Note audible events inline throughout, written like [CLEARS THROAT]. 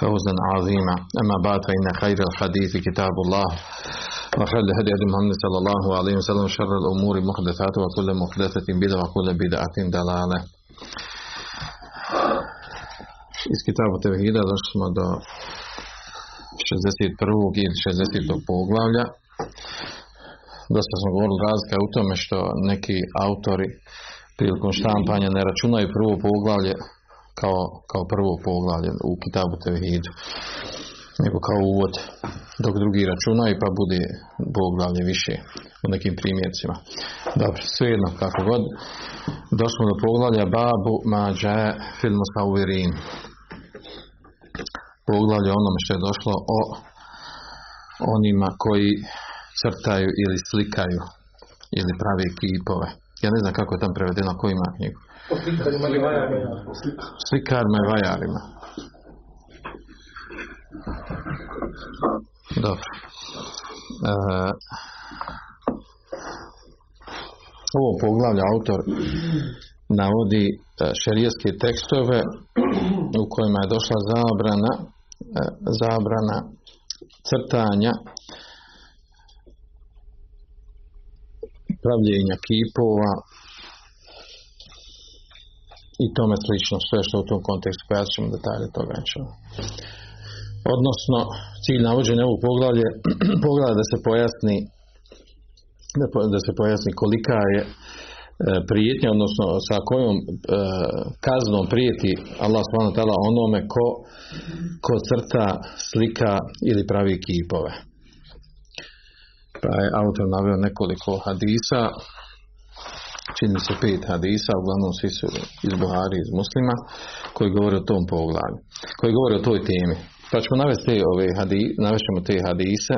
فوزا عظيما أما بعد فإن خير الحديث كتاب الله وخير الهدي هدي محمد صلى الله عليه وسلم شر الأمور محدثاتها وكل محدثة بدعة وكل بدعة ضلالة iz kitabu Tevhida došli smo do 61. ili 60. poglavlja. Dosta smo govorili razlika u tome što neki autori prilikom štampanja ne računaju prvo poglavlje kao, kao prvo poglavlje u kitabu Tevhidu nego kao uvod dok drugi računaju pa bude poglavlje više u nekim primjercima. Dobro, svejedno kako god došli do poglavlja Babu Mađe filmu Sauvirin poglavlje onome što je došlo o onima koji crtaju ili slikaju ili pravi kipove. Ja ne znam kako je tam prevedeno, ko ima knjigu. Slikarima i vajarima. Dobro. E, ovo poglavlje autor navodi šerijetske tekstove u kojima je došla zabrana zabrana crtanja pravljenja kipova i tome slično sve što u tom kontekstu pojasnit ćemo detalje toga odnosno cilj navođenja ovog poglavlja [CLEARS THROAT] poglavlja da se pojasni da se pojasni kolika je prijetnja, odnosno sa kojom e, kaznom prijeti Allah ta'ala onome ko, ko crta, slika ili pravi kipove. Pa je autor naveo nekoliko hadisa, čini se pet hadisa, uglavnom svi su iz Buhari, iz muslima, koji govore o tom poglavlju, koji govore o toj temi. Pa ćemo navesti te ove hadise, navešćemo te hadise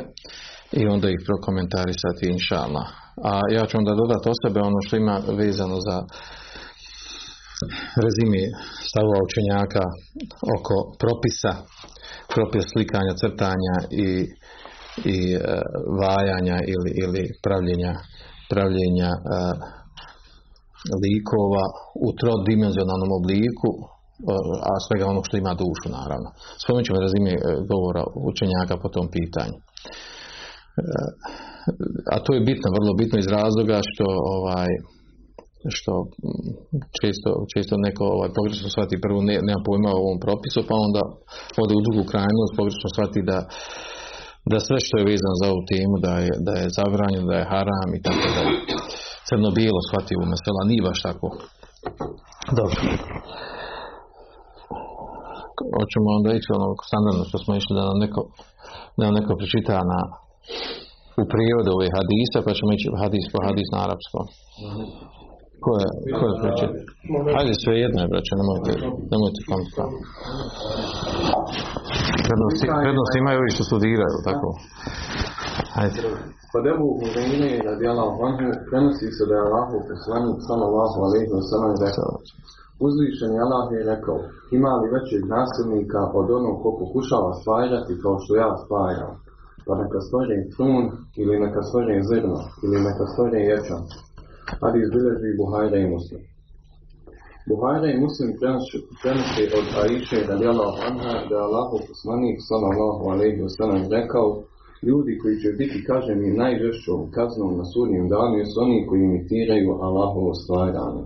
i onda ih prokomentarisati inša Allah. A ja ću onda dodati o sebe ono što ima vezano za rezimi stavova učenjaka oko propisa, propisa slikanja, crtanja i, i e, vajanja ili, ili pravljenja, pravljenja e, likova u trodimenzionalnom obliku, e, a svega onog što ima dušu naravno. Spomenut ćemo rezime govora učenjaka po tom pitanju a to je bitno, vrlo bitno iz razloga što ovaj što često, često neko ovaj, pogrešno shvati prvo ne, nema pojma o ovom propisu pa onda ode u drugu krajnost pogrešno shvati da, da sve što je vezano za ovu temu da je, da je zabranjeno, da je haram i tako da crno-bijelo shvati u mesela, nije baš tako dobro hoćemo onda ići ono standardno što smo išli da nam neko da nam neko pričita na u prijevodu ove hadisa, pa ćemo ići hadis po hadis na arapskom. Ko je, ko je preče? Hajde sve jedno je, braće, nemojte, nemojte komplikovati. Prednost, prednost imaju ovi što studiraju, tako. Hajde. Kod Ebu Hureyne radijallahu anhu prenosi se da je Allahu poslanik sallallahu alejhi ve sellem rekao: Uzvišeni Allah je rekao: Ima li većeg nasilnika od onog ko pokušava spajati kao što ja spajam? pa neka stvore trun ili neka stvore zrno ili neka stvore ječan. Hadis bilježi Buhajra i Muslim. Buhajra i Muslim prenosi od Aisha radijallahu anha da je Allahu poslanik sallallahu alejhi ve sellem rekao ljudi koji će biti kaženi najžešćom kaznom na sudnjem danu su oni koji imitiraju Allahovo stvaranje.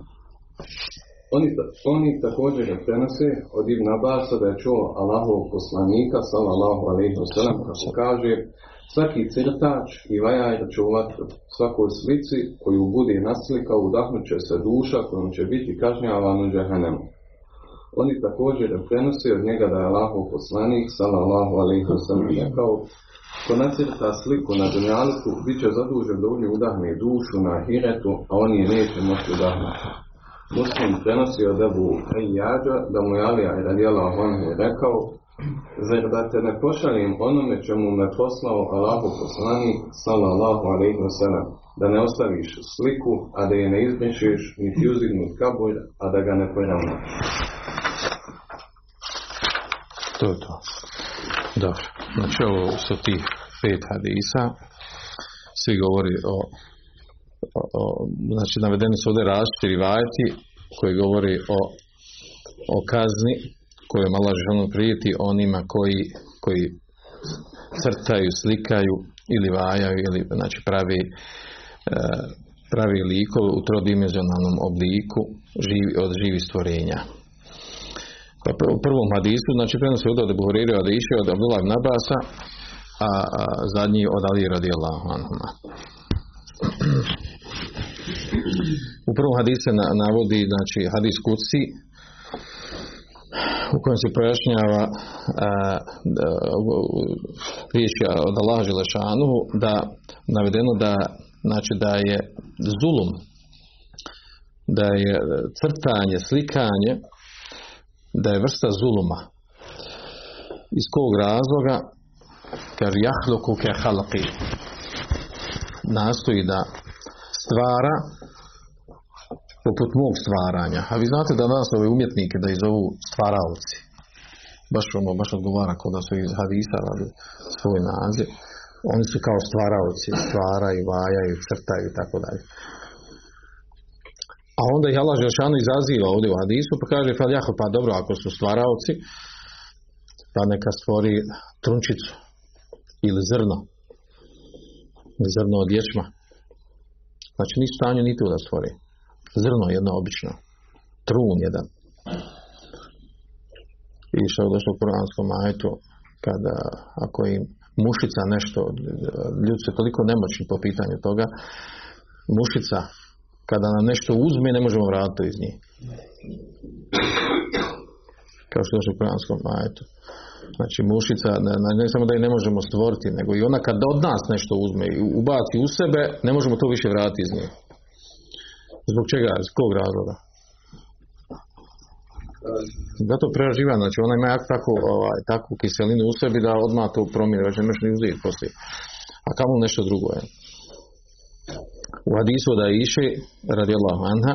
Oni, oni također prenose od Ibn Abasa da je čuo Allahovog poslanika sallallahu alaihi wa sallam kako kaže svaki crtač i vajar će u vatru svakoj slici koju bude naslikao udahnut će se duša kojom će biti kažnjavan u džahanemu. Oni također prenosi od njega da je Allahov poslanik, sallallahu alaihi wa sallam, rekao, ko nacrta sliku na dunjaliku, bit će zadužen da u nju udahne dušu na ahiretu, a on je neće moći udahnuti. Muslim prenosi od Ebu Ejjađa da mu je Alija radijallahu anhu rekao, Zar da te ne pošaljem onome čemu me poslao Allahu poslanik sallallahu alaihi wa sallam, da ne ostaviš sliku, a da je ne izbrišeš, niti uzdignut kabur, a da ga ne poravnaš. To je to. Dobro. Znači ovo su tih pet hadisa. Svi govori o, o, o znači navedeni su ovdje različiti rivajeti koji govori o, o kazni kojom Allah želno prijeti onima koji, koji crtaju, slikaju ili vajaju ili znači pravi e, pravi likove u trodimenzionalnom obliku živi, od živih stvorenja. Pa u prvom hadisu, znači prenosi od Abu Hurajra od Iše od Abdullah ibn Abasa, a, a zadnji od Ali radijallahu anhuma. U prvom hadisu se na, navodi znači hadis kuci u kojem se pojašnjava riječi od Allaha Želešanuhu da navedeno da znači da je zulum da je crtanje, slikanje da je vrsta zuluma iz kog razloga kar jahluku ke halqi nastoji da stvara poput mog stvaranja. A vi znate da nas ove umjetnike da ih zovu stvaralci. Baš ono, baš odgovara kod da su iz hadisa radi svoj naziv. Oni su kao stvaralci, stvaraju, vajaju, crtaju i tako dalje. A onda ih Allah Žešanu izaziva ovdje u hadisu pa kaže Faljaho, pa dobro, ako su stvaralci, pa neka stvori trunčicu ili zrno. Zrno od ječma. Znači ni stanju ni tu da stvori zrno jedno obično, trun jedan. I što je došlo u kuranskom ajetu, kada ako im mušica nešto, ljudi su toliko nemoćni po pitanju toga, mušica, kada nam nešto uzme, ne možemo vratiti iz njih. Kao što je u kuranskom ajetu. Znači mušica, ne, ne samo da je ne možemo stvoriti, nego i ona kad od nas nešto uzme i ubaci u sebe, ne možemo to više vratiti iz nje. Zbog čega? Iz kog razloga? Zato preraživa, znači ona ima takvu, ovaj, takvu kiselinu u sebi da odmah to promijeni, već ne možeš ni uzeti poslije. A kamo nešto drugo je. U hadisu da iše, radi anha,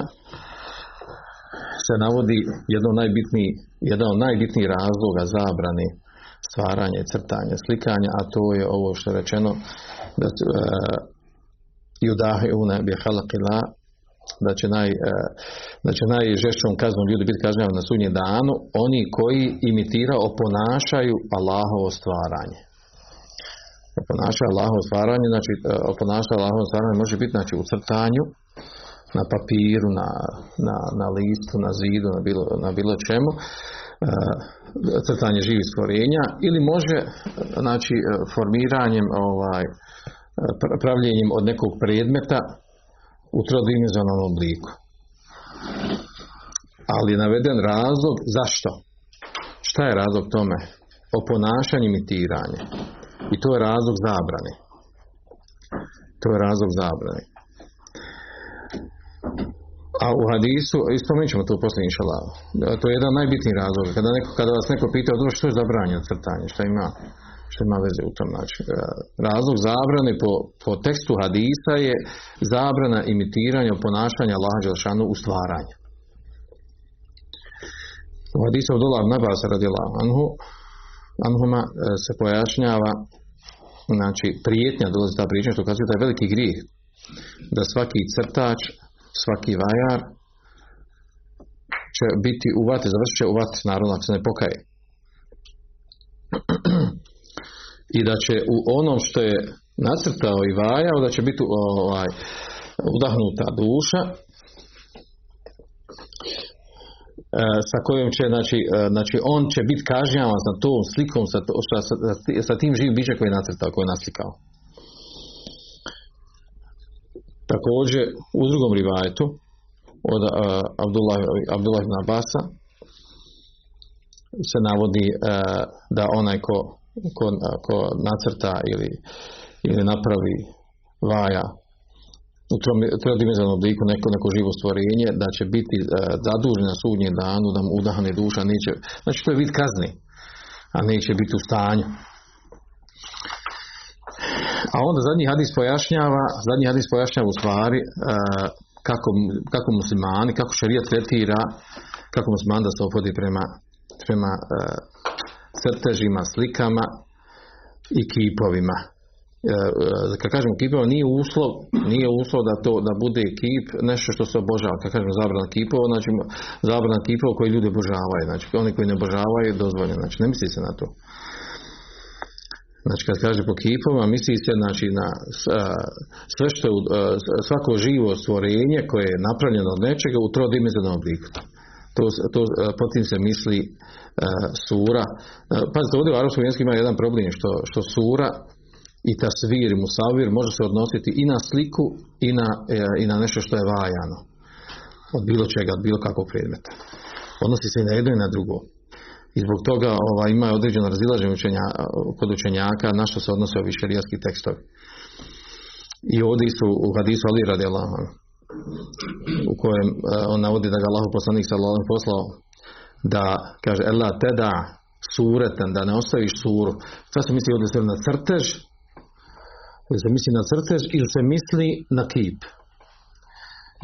se navodi jedno najbitniji, jedan od najbitnijih razloga zabrane stvaranja, crtanja, slikanja, a to je ovo što je rečeno da se judahe une bi halakila da će, naj, e, da će najžešćom kaznom ljudi biti kažnjavani na sudnjem danu oni koji imitira oponašaju Allahovo stvaranje. Oponašaju Allahovo stvaranje, znači e, oponašaju Allahovo stvaranje može biti znači u crtanju, na papiru, na, na, na listu, na zidu, na bilo, na bilo čemu, e, crtanje živih stvorenja ili može znači formiranjem ovaj pravljenjem od nekog predmeta u trodimenzionalnom obliku. Ali je naveden razlog zašto? Šta je razlog tome? Oponašanje imitiranje. I to je razlog zabrane. To je razlog zabrane. A u hadisu, spomenut ćemo to poslije inšala, to je jedan najbitniji razlog. Kada, neko, kada vas neko pita, što je zabranjeno crtanje, šta ima? što ima veze u tom znači. Razlog zabrane po, po tekstu hadisa je zabrana imitiranja ponašanja Allaha Đelšanu u stvaranju. U hadisu od Olah Nabasa radijallahu anhu, anhuma e, se pojašnjava znači prijetnja dolazi ta priča što kaže da je veliki grijeh. Da svaki crtač svaki vajar će biti u vati, završit će u vati naravno ako se ne pokaje. [CLEARS THROAT] I da će u onom što je nacrtao i vajao da će biti ovaj, udahnuta duša e, sa kojom će, znači, e, znači on će biti kažnjavan sa tom slikom, sa, to, sa, sa, sa tim živim bićem koji je nacrtao, koji je naslikao. Također, u drugom rivajetu od uh, Abdullah, Abdullah ibn Abasa se navodi e, da onaj ko, ko, ko nacrta ili, ili napravi vaja u trodimenzionalnom obliku neko, neko živo stvorenje, da će biti e, zadužen na sudnjem danu, da mu udahne duša, neće, znači to je vid kazni, a neće biti u stanju. A onda zadnji hadis pojašnjava, zadnji hadis pojašnjava u stvari e, kako, kako muslimani, kako šarija tretira, kako musliman da se opodi prema, prema e, crtežima, slikama i kipovima. E, e, kad kažemo kipova, nije uslov, nije uslov da to da bude kip nešto što se obožava. Kad kažemo zabrana kipova, znači zabrana kipova koji ljudi obožavaju. Znači oni koji ne obožavaju dozvoljeno. Znači ne misli se na to. Znači kad kaže po kipovima, misli se znači na sve što je svako živo stvorenje koje je napravljeno od nečega u trodimenzionalnom obliku. To, to, po tim se misli sura. Pazite, ovdje u arapskom jeziku ima jedan problem što, što sura i tasvir i musavir može se odnositi i na sliku i na, e, i na nešto što je vajano. Od bilo čega, od bilo kakvog predmeta. Odnosi se i na jedno i na drugo. I zbog toga ovaj, ima određeno razilaženje učenja, kod učenjaka na što se odnose ovi šerijaski tekstovi. I ovdje su u hadisu Ali radi Allah, u kojem uh, on navodi da ga Allah poslanik sallallahu poslao da kaže Ela teda suretan, da ne ostaviš suru. Šta se misli ovdje na crtež? Ili se misli na crtež ili se misli na kip?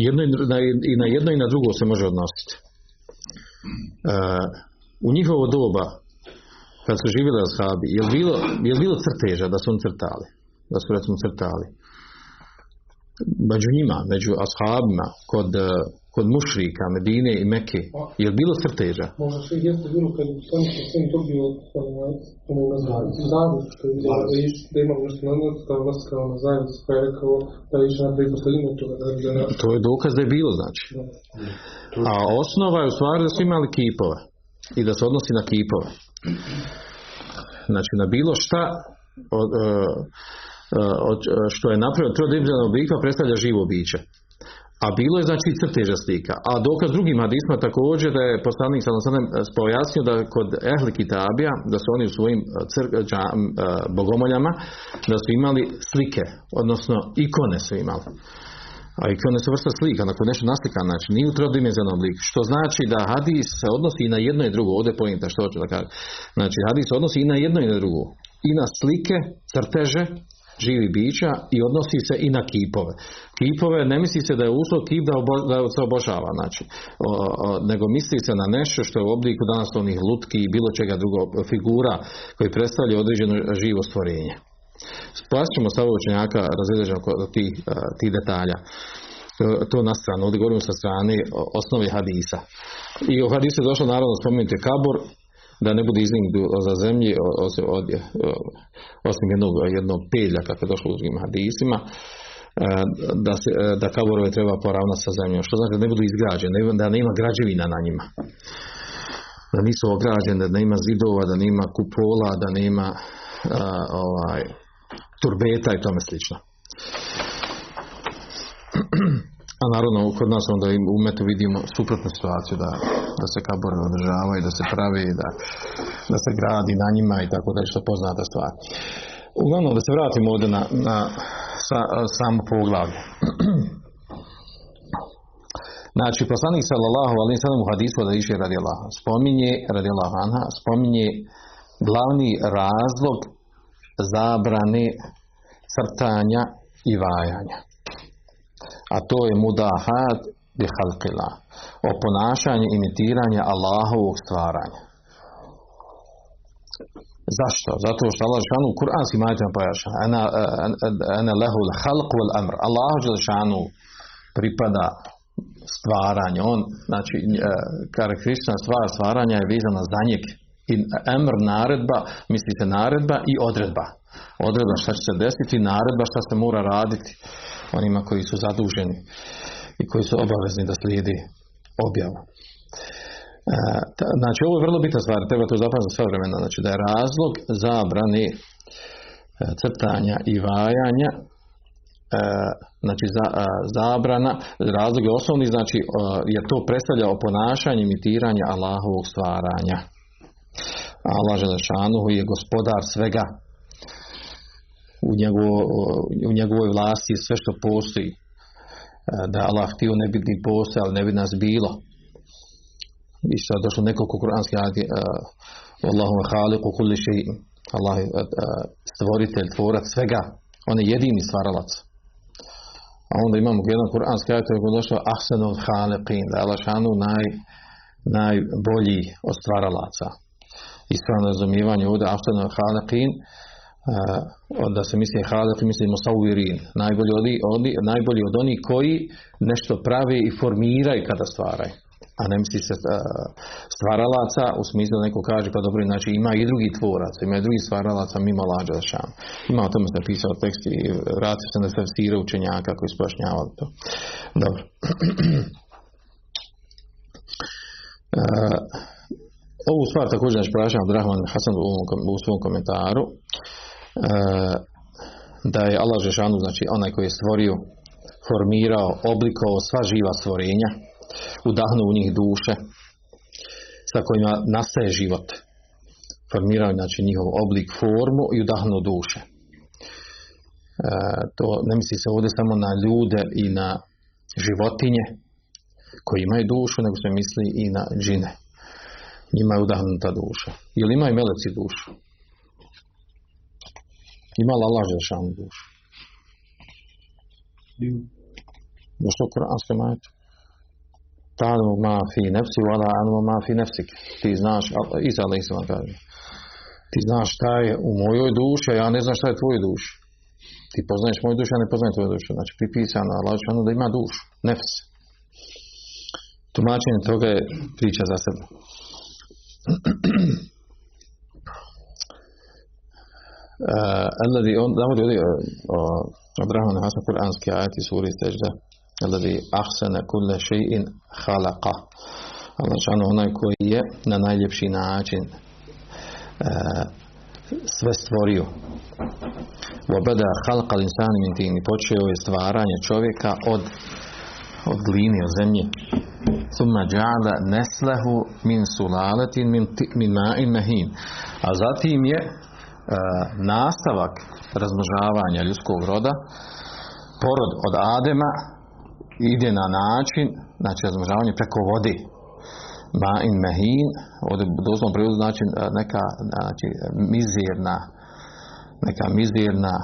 Jedno i, na, i na jedno i na drugo se može odnositi. Uh, u njihovo doba, kad su živjeli ashabi, je li bilo, je bilo crteža da su on crtali? Da su recimo crtali? Među njima, među ashabima, kod, kod mušrika, Medine i Mekke, je li bilo crteža? Možda sve jeste bilo kad u stanu sa svim dobio ono na zavod, što je vidio da iš, da imam nešto na njegu, da vas kao na zavod, pa je rekao da je išao naprijed postavljeno toga. Da, da, To je dokaz da je bilo, znači. A osnova je u stvari da su imali kipove i da se odnosi na kipove. Znači na bilo šta od, od, što je napravljeno trodimenzionalnog oblika predstavlja živo biće. A bilo je znači crteža slika. A dokaz drugim hadisma također da je poslanik sa pojasnio da kod ehli kitabija, da su oni u svojim cr, dža, bogomoljama, da su imali slike, odnosno ikone su imali. A ikone su vrsta slika, ako nešto naslika, znači nije u trodimenzionalnom obliku. Što znači da hadis se odnosi i na jedno i drugo. Ovdje pojenta što hoću da kažem. Znači hadis se odnosi i na jedno i na drugo. I na slike, crteže, živi bića i odnosi se i na kipove. Kipove ne misli se da je uslov kip da, obo, da se obožava, znači, o, o, nego misli se na nešto što je u obliku danas onih lutki i bilo čega drugog figura koji predstavlja određeno živo stvorenje. Spast ćemo sa učenjaka razređeno tih, tih detalja. To na stranu, ovdje govorimo sa strane osnovi hadisa. I u hadisu je došlo naravno spomenuti kabor, da ne bude iznimk za zemlji osim, od, osim jednog, jednog pelja kako je došlo u drugim hadisima da, se, da kaborove treba poravnati sa zemljom. Što znači da ne budu izgrađene da nema građevina na njima. Da nisu ograđene da nema zidova da nema kupola da nema ovaj, turbeta i tome slično a naravno kod nas onda u metu vidimo suprotnu situaciju da, da se kabore održavaju, da se pravi, da, da se gradi na njima i tako da je što poznata stvar. Uglavnom da se vratimo ovdje na, na sa, samo poglavlje. [CLEARS THROAT] Znači, poslanik sallallahu alaihi sallam u hadisu da iše radi Allah, spominje, radi Allah anha, spominje glavni razlog zabrane crtanja i vajanja a to je mudahat bi halqila o ponašanju imitiranja Allahovog stvaranja. Zašto? zato što Allah šanu u kuranskim ajitima pojaša ana, lehu halq wal amr. Allahu šanu pripada stvaranje. On znači e, karakteristična stvar stvaranja je vezana za njeg. I emr naredba misli se naredba i odredba. Odredba šta će se desiti naredba šta se mora raditi onima koji su zaduženi i koji su obavezni da slijedi objavu. E, znači ovo je vrlo bitna stvar, treba to zapamtiti sve vremena, znači da je razlog zabrani e, crtanja i vajanja e, znači za, zabrana razlog je osnovni znači jer to predstavlja oponašanje imitiranja Allahovog stvaranja Allah Želešanuhu je gospodar svega. U, njegovo, u njegovoj vlasti je sve što postoji. E, da Allah htio ne bi ni postoji, ali ne bi nas bilo. I sad došlo nekoliko kuranskih ajati e, Allahu haliku kulli. Allah je e, stvoritelj, tvorac svega. On je jedini stvaralac. A onda imamo jedan kuranski ajet koji je došao ahsanul haliqin, da je Allah šanu naj, najbolji od stvaralaca. Ispravno razumijevanje ovdje ahsanul haliqin, da se misli halik, misli musauvirin, najbolji od, najbolji od onih koji nešto pravi i formiraju kada stvaraju. A ne misli se stvaralaca u smislu da neko kaže pa dobro znači ima i drugi tvorac ima i drugi stvaralaca mimo lađa ima o tome se napisao tekst i se na tefsire učenjaka koji spašnjavali to. Dobro. [CLEARS THROAT] Ovu stvar također znači prašam Drahman Hasan u, u svom komentaru da je Allah Žešanu znači onaj koji je stvorio formirao, oblikovao sva živa stvorenja udahnu u njih duše sa kojima nastaje život. Formiraju znači njihov oblik, formu i udahnu duše. E, to ne misli se ovdje samo na ljude i na životinje koji imaju dušu, nego se misli i na džine. Njima je udahnuta duša. Ili imaju meleci dušu? Ima li Allah Žešanu dušu? Došlo u Kuranske majete. Ta'lamu ma fi nefsi wala a'lamu ma fi nefsik. Ti znaš, Isa alaih sallam kaže, ti znaš šta je u mojoj duši, a ja ne znam šta je tvojoj duši. Ti poznaješ moju dušu, ja ne poznajem tvoju dušu. Znači, pripisano Allah ono da ima dušu, nefs. Tumačenje toga je priča za sebe. [CLEARS THROAT] الذي نعود إليه أبراهن عسى كل أنس كآيات سورة السجدة الذي أحسن كل شيء خلقه الله شأنه هنا يكوية ننالب شيء نعاجن sve stvorio. Obada halka insan min tini. Počeo je stvaranje čovjeka od, od gline, od zemlje. Thumma dža'ala neslehu min sulaletin min, min ma'in mehin. A zatim je nastavak razmnožavanja ljudskog roda porod od Adema ide na način, znači razmnožavanje preko vode. Ma in mehin, ovdje doslovno znači neka znači, mizirna, neka mizirna,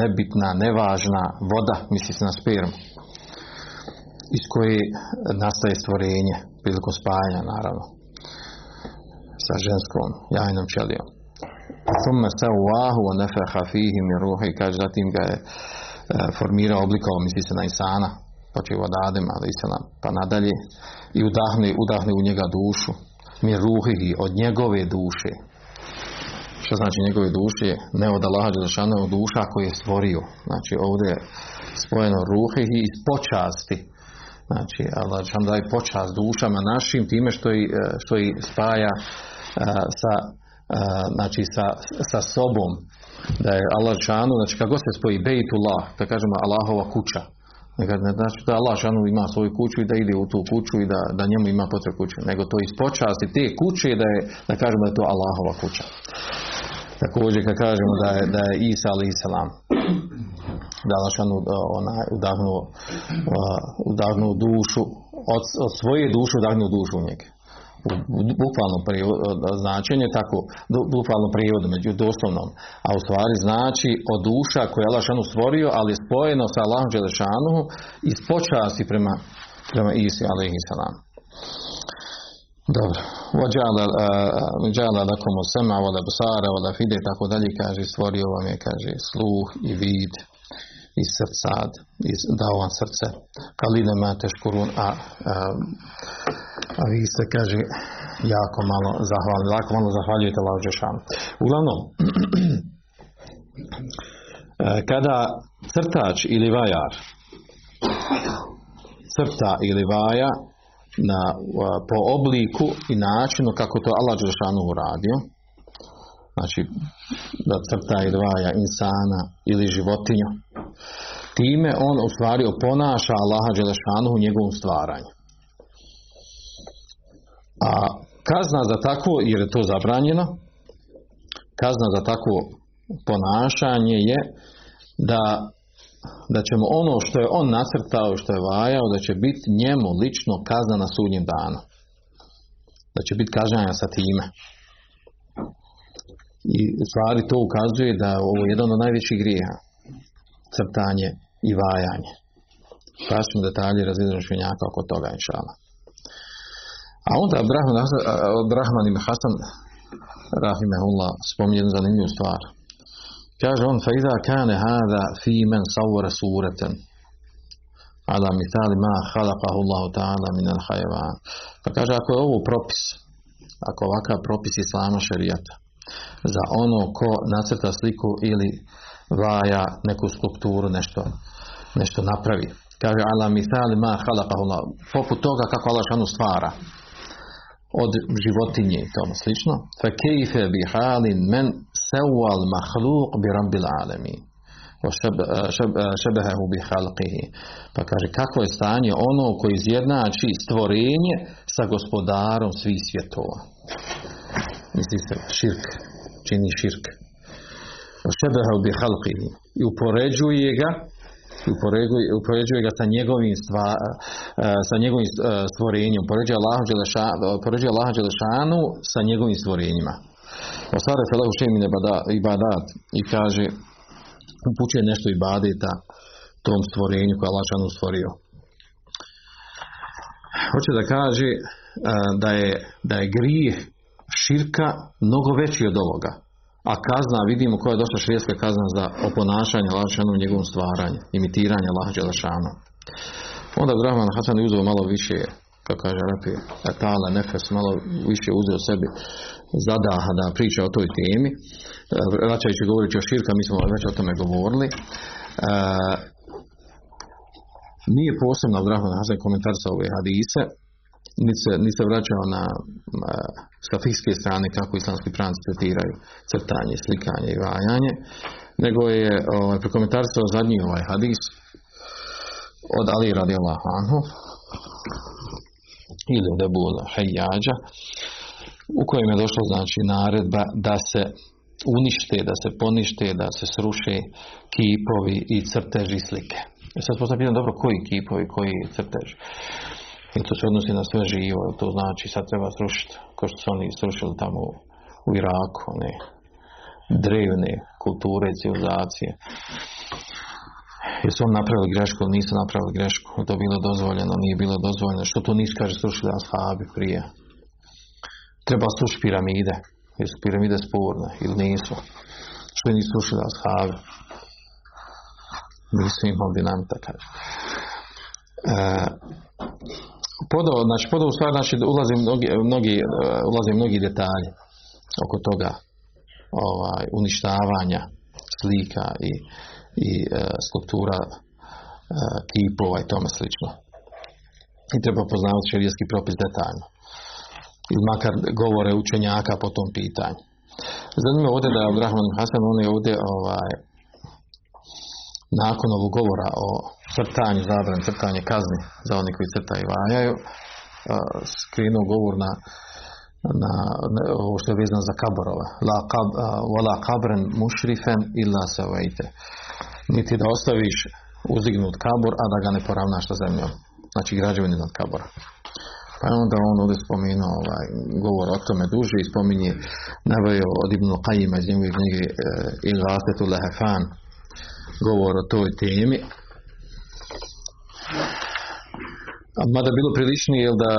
nebitna, nevažna voda, misli se na spermu, iz koje nastaje stvorenje, prilikom spajanja naravno, sa ženskom jajnom ćelijom. Thumme se uvahu wa nefeha fihi mi ruhi, kaže, zatim ga je formirao, oblikovao, misli se na insana, počeo od Adema, pa nadalje, i udahne, udahne u njega dušu, mi ruhihi, od njegove duše. Što znači njegove duše? Ne od Allaha Đelešanu, duša koju je stvorio. Znači ovdje je spojeno ruhihi iz počasti. Znači Allah Đelešanu daje počast dušama našim time što ih, što ih spaja sa, znači sa, sa sobom. Da je Allah Đelešanu, znači kako se spoji Bejtullah, da kažemo Allahova kuća znači da Allah šanu ima svoju kuću i da ide u tu kuću i da, da njemu ima potrebu kuće, nego to iz počasti te kuće da je, da kažemo da je to Allahova kuća. Također kad kažemo da je, da je Isa alaih salam da Allah šanu onaj, udahnuo, udahnuo dušu od, od svoje duše udahnuo dušu u njega u bukvalnom značenju, tako bukvalnom prijevodu, među doslovnom, a u stvari znači od duša koje je Allah stvorio, ali spojeno sa Allahom Đelešanuhu iz počasti prema, prema Isi alaihi salam. Dobro. Vođala lakom sema, voda busara, voda fide, tako dalje, kaže, stvorio vam je, kaže, sluh i vid iz srca, iz, dao vam srce. Kalina mate škurun, a, a, a vi ste, kaže, jako malo zahvalni, jako malo zahvaljujete Allah Žešanu. Uglavnom, [CLEARS THROAT] kada crtač ili vajar crta ili vaja na, po obliku i načinu kako to Allah Žešanu uradio, znači da crta ili vaja insana ili životinju, time on u stvari oponaša Allaha Đelešanu u njegovom stvaranju. A kazna za takvo, jer je to zabranjeno, kazna za takvo ponašanje je da, da ćemo ono što je on nacrtao, što je vajao, da će biti njemu lično kazna na sudnjem danu. Da će biti kažnjanja sa time. I stvari to ukazuje da je ovo jedan od najvećih grijeha. Crtanje i vajanje. Ćemo detalje razvijeđenja švenjaka oko toga, inšala. A onda Abdrahman ibn Hasan rahimehullah spominje jednu zanimljivu stvar. Kaže on, fa iza kane hada fi men savore sureten ala mitali ma halakahu Allahu ta'ala min al hajavan. Pa kaže, ako je ovo propis, ako ovakav propis islama šerijata, za ono ko nacrta sliku ili vaja neku skulpturu, nešto, nešto napravi. Kaže, ala mitali ma halakahu Allah, poput toga kako Allah šanu stvara od životinje i tome slično. Fa kejfe bi halin men sewal mahluk bi rabbil alamin. šebehehu bi halqihi. Pa kaže, kako je stanje ono koji izjednači stvorenje sa gospodarom svih svjetova. Misli se, širk, čini širk. Šebehehu bi halqihi. I upoređuje ga upoređuje, upoređuje ga sa njegovim, stva, sa njegovim stvorenjem, upoređuje Allaha Allaha Đelešanu sa njegovim stvorenjima. Osvara se lahu šemin ibadat i kaže upućuje nešto ibadeta tom stvorenju koje Allah Đelešanu stvorio. Hoće da kaže da je, da je grijeh širka mnogo veći od ovoga. A kazna, vidimo koja je došla šrijeska kazna za oponašanje Lašanu u njegovom stvaranju, imitiranje Allah Đelešanu. Onda Brahman Hasan je uzeo malo više, kako kaže Rapi, etala, nefes, malo više uzeo sebi zadaha da priča o toj temi. Vraćajući govoreći o širka, mi smo već o tome govorili. E, nije posebno Abdurrahman Hasan komentar sa ove hadise, niti se, ni se vraćao na sa strane kako islamski pravnici tretiraju crtanje, slikanje i vajanje, nego je ovaj, prekomentarisao zadnji ovaj hadis od Ali radijallahu anhu ili od Ebu Hajjađa u kojem je došlo znači naredba da se unište, da se ponište, da se sruše kipovi i crteži slike. E sad postavljam dobro koji kipovi, koji crteži. I to se odnosi na sve živo, to znači sad treba srušiti, kao što su oni srušili tamo u Iraku, ne, drevne kulture civilizacije. Jesu oni napravili grešku ili nisu napravili grešku? Je to bilo dozvoljeno, nije bilo dozvoljeno. Što to nisu, kaže, srušili ashabi prije? Treba srušiti piramide. Jesu piramide sporne ili nisu? Što nisu srušili ashabi? Nisu imali dinamita, kaže. E, podao, znači podao u stvari, znači ulazi mnogi, mnogi, ulazi mnogi detalji oko toga ovaj, uništavanja slika i, i e, skulptura e, kipova i tome slično. I treba poznavati šerijski propis detaljno. Ili makar govore učenjaka po tom pitanju. Zanimljivo ovdje da je Hasan, on je ovdje ovaj, nakon ovog govora o crtanju, zabran crtanje kazni za oni koji crtaju i skrenuo govor na, na, ovo što je vezano za kaborove. La kab, wala kabren mušrifen illa savajte. Niti da ostaviš uzdignut kabor, a da ga ne poravnaš sa zemljom. Znači građevini nad kabora. Pa je onda on ovdje spomenuo ovaj, govor o tome duže i spominje naveo od Ibnu Qajima iz njegove knjige Il Rastetu Lehefan govor o toj temi. Mada bilo priličnije, jel da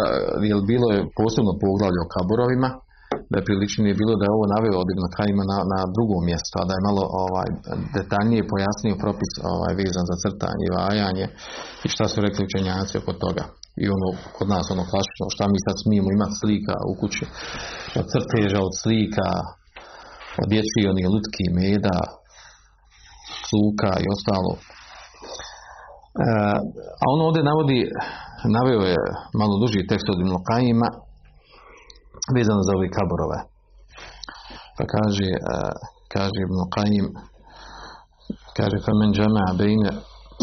jel bilo je posebno poglavlje o kaborovima, da je priličnije bilo da je ovo naveo Ibn Kajima na, na drugom mjestu, a da je malo ovaj, detaljnije pojasnio propis ovaj, vezan za crtanje i vajanje i šta su rekli učenjaci oko toga. I ono, kod nas ono klasično, šta mi sad smijemo imati slika u kući, od crteža, od slika, od dječji, onih lutki, meda, sluka i ostalo. E, a on ovdje navodi, naveo je malo duži tekst od Ibn Qajima vezano za ove kaborove. Pa kaže, e, kaže Ibn Qajim, kaže فمن جمع بين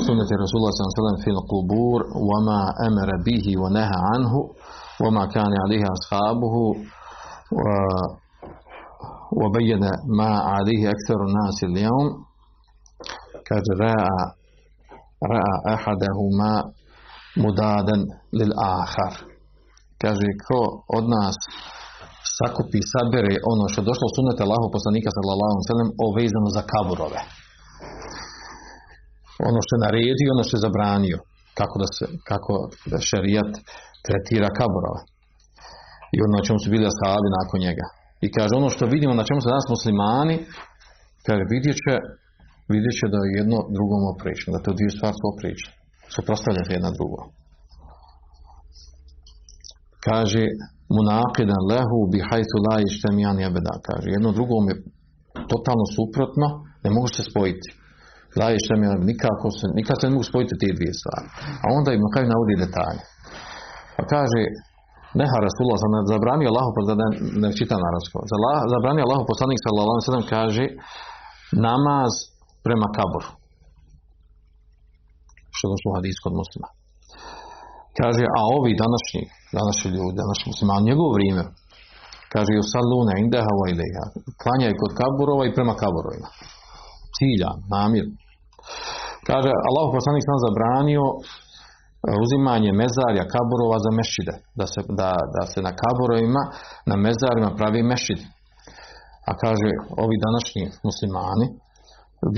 سنة رسول الله صلى الله عليه وسلم في القبور وما أمر به ونهى عنه وما كان عليه أصحابه وبين ما عليه أكثر الناس اليوم قد رأى ra'a ahadahuma mudaden lil ahar. Kaže, ko od nas sakupi, sabere ono što je došlo u sunete Allahu poslanika sallallahu sallam selem ovezano za kaburove. Ono što je naredio, ono što je zabranio. Kako da se, kako da šerijat tretira kaburove. I ono na čemu su bili ashabi nakon njega. I kaže, ono što vidimo na čemu se danas muslimani, kaže, vidjet će vidjet će da je jedno drugom oprično, da to dvije stvari su oprično. Suprostavljati jedna drugo. Kaže munaqidan lehu bi hajtu la ištemijani abeda. Kaže jedno drugom je totalno suprotno, ne mogu se spojiti. La ištemijani nikako se, nikad se ne mogu spojiti te dvije stvari. A onda im kaj navodi detalje. Pa kaže Neha Rasulullah sam zabranio Allahu da ne, čitam arabsko. Zabranio Allahu poslanik sallallahu sellem kaže namaz prema kaboru. Što je došlo u hadisku muslima. Kaže, a ovi današnji, današnji ljudi, današnji muslimani, njegovo vrijeme, kaže, u salune indeha wa ileha, klanjaju kod kaburova i prema kaburovima. Cilja, namir. Kaže, Allah poslanik sam zabranio uzimanje mezarja kaburova za mešide, da se, da, da se na kaburovima, na mezarima pravi mešid. A kaže, ovi današnji muslimani,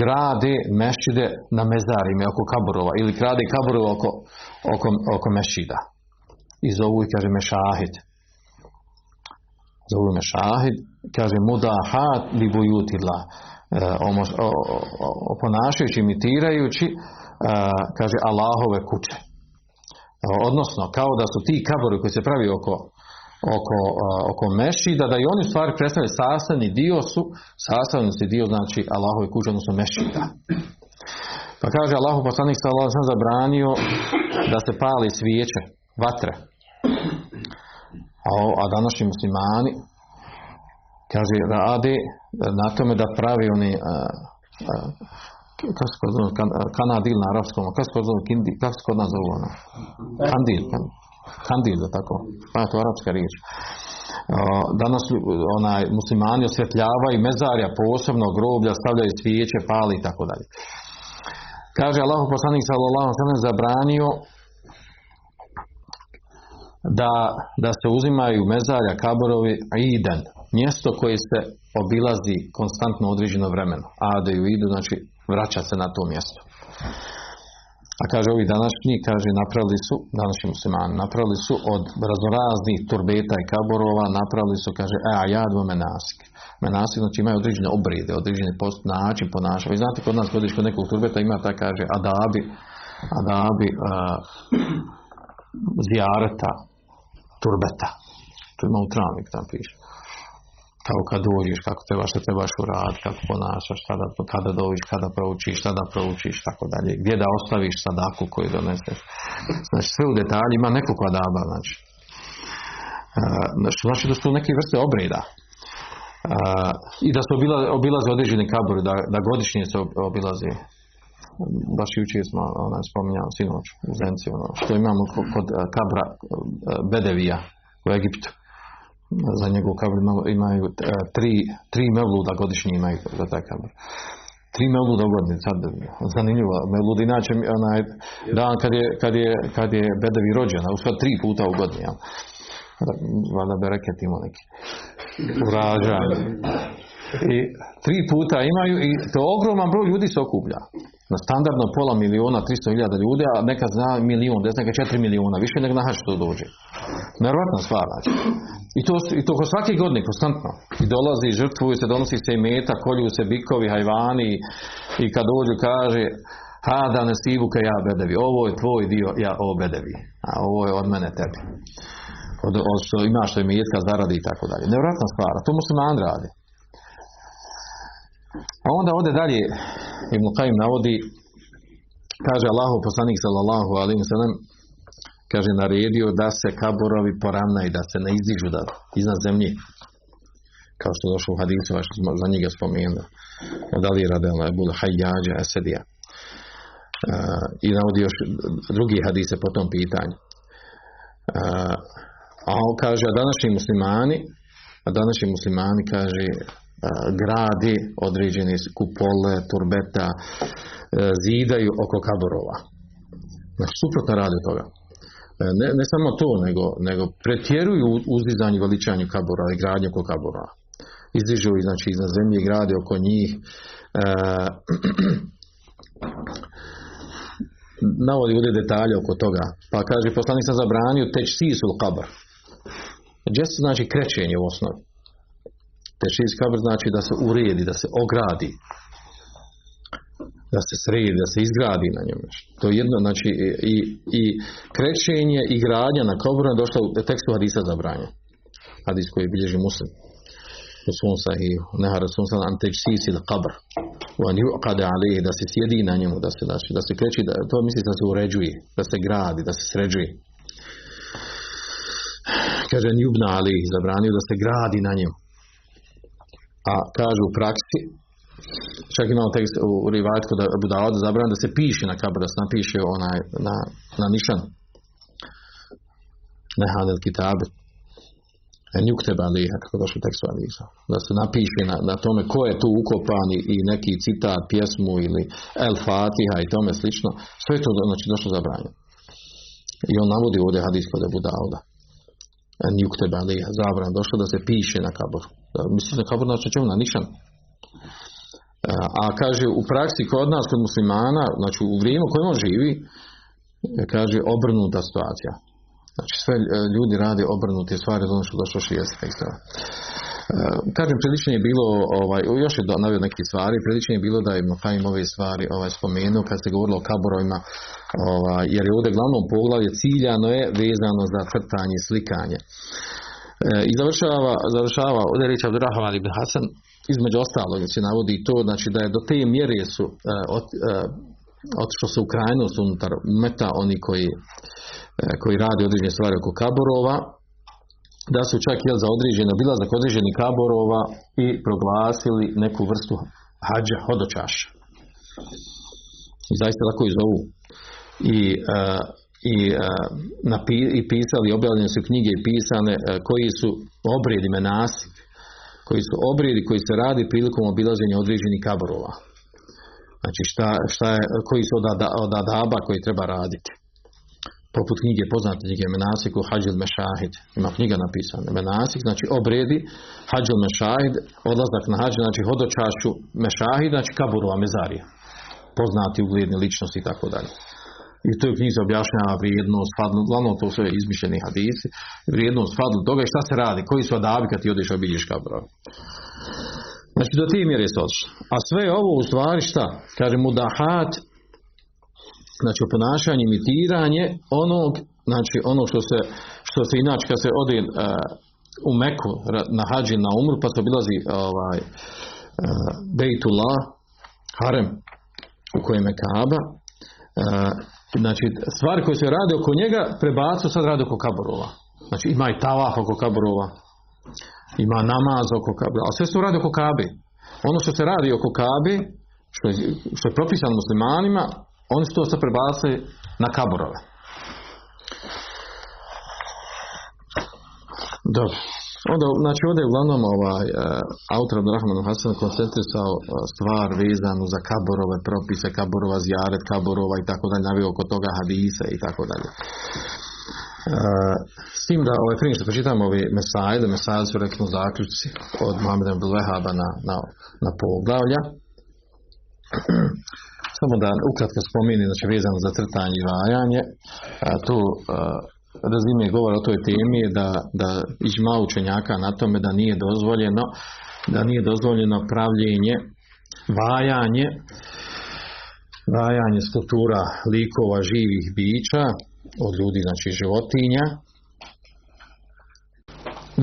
grade mešide na mezarima oko kaburova ili grade kaburova oko, oko, oko mešida. I zovu i kaže mešahid. Zovu mešahid, kaže mudahat li bujutila. E, oponašajući, imitirajući, e, kaže Allahove kuće. Odnosno, kao da su ti kabori koji se pravi oko, oko, oko mešida, da i oni stvari predstavljaju sastavni dio su, sastavni dio znači Allahove kuće, odnosno mešida. Pa kaže Allahu poslanik sallallahu sam zabranio da se pali svijeće, vatre. A, a današnji muslimani kaže rade na tome da pravi oni kako se kod kan, kanadil na arapskom, kako se kod nas zovu ono? Kandil, kandil, da tako, pa to arapska riječ. Danas onaj, muslimani osvjetljavaju mezarja, posebno groblja, stavljaju svijeće, pali i tako dalje. Kaže Allah poslanik sallallahu alejhi zabranio da, da se uzimaju mezarja, kaborovi, iden, mjesto koje se obilazi konstantno određeno vremeno. A da ju idu, znači vraća se na to mjesto. A kaže ovi današnji, kaže napravili su, današnji muslimani, napravili su od raznoraznih turbeta i kaborova, napravili su, kaže, e, a jadvo menasik. Menasik, znači imaju određene obrede, određeni post, način ponašanja. Vi znate, kod nas kodiš kod nekog turbeta ima ta, kaže, adabi, adabi uh, zijareta turbeta. To ima u travnik, tam piše kao kad dođeš, kako trebaš, što trebaš uraditi, kako ponašaš, kada, kada dođeš, kada proučiš, šta da proučiš, tako dalje. Gdje da ostaviš sadaku koju doneseš. Znači sve u detalji ima nekoliko adaba, znači. Što znači da su neke vrste obreda. I da obila, obilaze određeni kabori, da, da godišnje se obilaze. Baš jučer smo onaj, sinoć u Zenci, ono, što imamo kod kabra Bedevija u Egiptu za njegov kabor imaju e, tri, tri mevluda godišnje imaju za taj kabor. Tri mevluda u godini, sad zanimljivo, mevlud inače onaj dan kad je, kad je, kad je Bedevi rođena, u tri puta u godini, jel? Valjda bereket ima neki. Urađanje. I tri puta imaju i to ogroman broj ljudi se okuplja. Na standardno pola miliona, 300 hiljada ljudi, a nekad zna milion, neka četiri miliona, više nego na što dođe. Nevjerojatna stvar, znači. I to, i to svake konstantno. I dolazi, žrtvuju se, donosi se i meta, kolju se bikovi, hajvani i kad dođu kaže ha da ne stivu ka ja bedevi. Ovo je tvoj dio, ja ovo bedevi. A ovo je od mene tebi. Od, od što ima što je zaradi i tako dalje. Nevratna stvar. To musliman radi. A onda ode dalje Ibn Qaim navodi kaže Allahu poslanik sallallahu alaihi wa sallam kaže naredio da se kaborovi poravnaju, da se ne izdižu da, iznad zemlje. Kao što došlo u hadisu, što smo za njega spomenuli. Da li je radila Ebul Hajjađa Esedija. Uh, I navodi još drugi hadise po tom pitanju. Uh, a on kaže, a današnji muslimani a današnji muslimani, kaže, gradi određene kupole, turbeta, e, zidaju oko kaborova. Znači, suprotno radi toga. E, Ne, ne samo to, nego, nego pretjeruju uzdizanju i veličanju kabora i gradnju oko kabora. Izdižu ih, znači, iznad zemlje i grade oko njih. E, [CLEARS THROAT] navodi ovdje detalje oko toga. Pa kaže, poslanik sam zabranio teč sisul kabr. Gdje se znači krećenje u osnovi? Teč sis kabr znači da se uredi, da se ogradi, da se sredi, da se izgradi na njemu. To je jedno, znači i, i krećenje i gradnja na kabru je došlo u tekstu hadisa zabranja. Hadis koji bilježi muslim. U svom sahihu. Neha Rasul sam anteč sisil kabr. U an yuqada alihi, da se sjedi na njemu, da se, znači, da se kreći, da, to misli da se uređuje, da se gradi, da se sređuje. Kaže Njubna Ali, zabranio da se gradi na njemu. A kaže u praksi, čak imamo tekst u rivajatku da Budavada zabranio da se piše na kabr, da se napiše onaj, na, na nišan. Nehanel kitabe. Njukteba liha, kako došlo tekstu. Da se napiše na, na tome ko je tu ukopan i, neki citat, pjesmu ili El Fatiha i tome slično. Sve to znači, došlo zabranjeno. I on navodi ovdje hadis kod Abu Dauda. Njukteba liha, zabran, došlo da se piše na kabor. Mislim na kabor znači čemu na nišan. A kaže u praksi kod nas, kod muslimana, znači u vrijeme u kojem on živi, kaže obrnuta situacija. Znači sve ljudi rade obrnute stvari od ono što došlo šijest tekstova. Kažem, prilično je bilo, ovaj, još je navio neke stvari, prilično je bilo da je Mokajim ove stvari ovaj, spomenuo kad se govorilo o kaborovima, ovaj, jer je ovdje glavnom poglavlje ciljano je vezano za crtanje slikanje. E, I završava, završava ovdje reći Abdurrahman ibn Hasan, između ostalog se navodi to, znači da je do te mjere su uh, od, uh, otišlo se u krajnost unutar meta oni koji, koji rade određene stvari oko kaborova, da su čak jel, za određeno obilazak određeni kaborova i proglasili neku vrstu hađa hodočaša. I zaista tako i zovu. I, i, napi, i pisali, objavljene su knjige i pisane koji su obredi menasik koji su obredi koji se radi prilikom obilaženja određenih kaborova. Znači šta, šta je, koji su od, adaba koji treba raditi. Poput knjige, poznate knjige Menasik u Mešahid. Ima knjiga napisana. Menasik, znači obredi, Hađil Mešahid, odlazak na Hađil, znači hodočašću Mešahid, znači kaborova mezarija. Poznati ugledni ličnosti i tako dalje. I to je knjizi objašnjava vrijednost, fadlu, uglavnom to sve izmišljeni hadisi, vrijednost, fadlu toga i šta se radi, koji su adabi kad ti odeš obiđeš kabrov. Znači do te mjere se. A sve ovo u stvari šta? Kaže mudahat, znači oponašanje, imitiranje onog, znači ono što se, što se inače kad se ode uh, u Meku na hađi na umru pa se obilazi ovaj, uh, Bejtullah, harem u kojem je Kaaba, uh, Znači, stvari koje se rade oko njega prebacu sad rade oko kaborova. Znači, ima i tavaf oko kaborova, ima namaz oko kaborova, a sve se radi oko kabe. Ono što se radi oko kabe, što je, što je propisano muslimanima, oni su to sad na kaborove. Dobro. Onda, znači ovdje je uglavnom ovaj, uh, autor Abdurrahman Hasan koncentrisao uh, stvar vezanu za kaborove propise, kaborova zjaret, kaborova i tako dalje, navio oko toga hadisa i tako dalje. Uh, s tim da ovaj prije što pročitamo ovi mesajde, mesajde su rekli zaključci od Mohameda Bilvehaba na, na, na poglavlja. [CLEARS THROAT] Samo da ukratko spomeni, znači vezano za crtanje i vajanje, tu razime govor o toj temi je da, da ižma učenjaka na tome da nije dozvoljeno da nije dozvoljeno pravljenje vajanje vajanje skulptura likova živih bića od ljudi, znači životinja.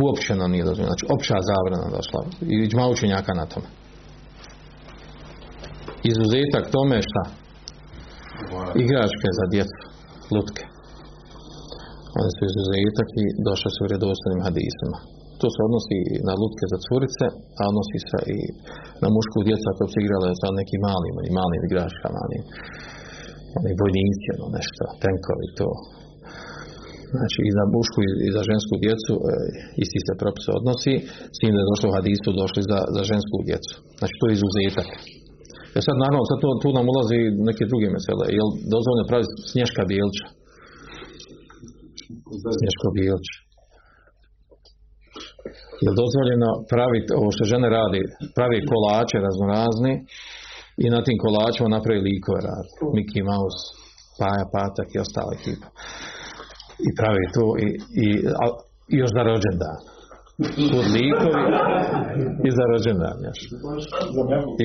Uopćeno nije dozvoljeno znači opća zabrana došla i ižma učenjaka na tome. Izuzetak tome šta? Igračke za djecu lutke oni su izuzetak i došli su u redostojnim hadisima. To se odnosi na lutke za curice, a odnosi se i na mušku djeca koja se igrala sa nekim malim, malim igračkama, oni, oni vojnici, ono nešto, tenkovi to. Znači i za mušku i za žensku djecu e, isti se propis odnosi, s tim da je došlo u hadisu došli za, za žensku djecu. Znači to je izuzetak. E sad naravno, sad tu, tu nam ulazi neke druge mesele. Je li dozvoljeno praviti snješka bijelča? Snješko bijelče. Je li dozvoljeno praviti ovo što žene radi, pravi kolače raznorazni i na tim kolačima napravi likove radi. Mickey Mouse, Paja Patak i ostale ekipa. I pravi to i, i, a, i još za rođendan. Kod likovi i za rođendan još.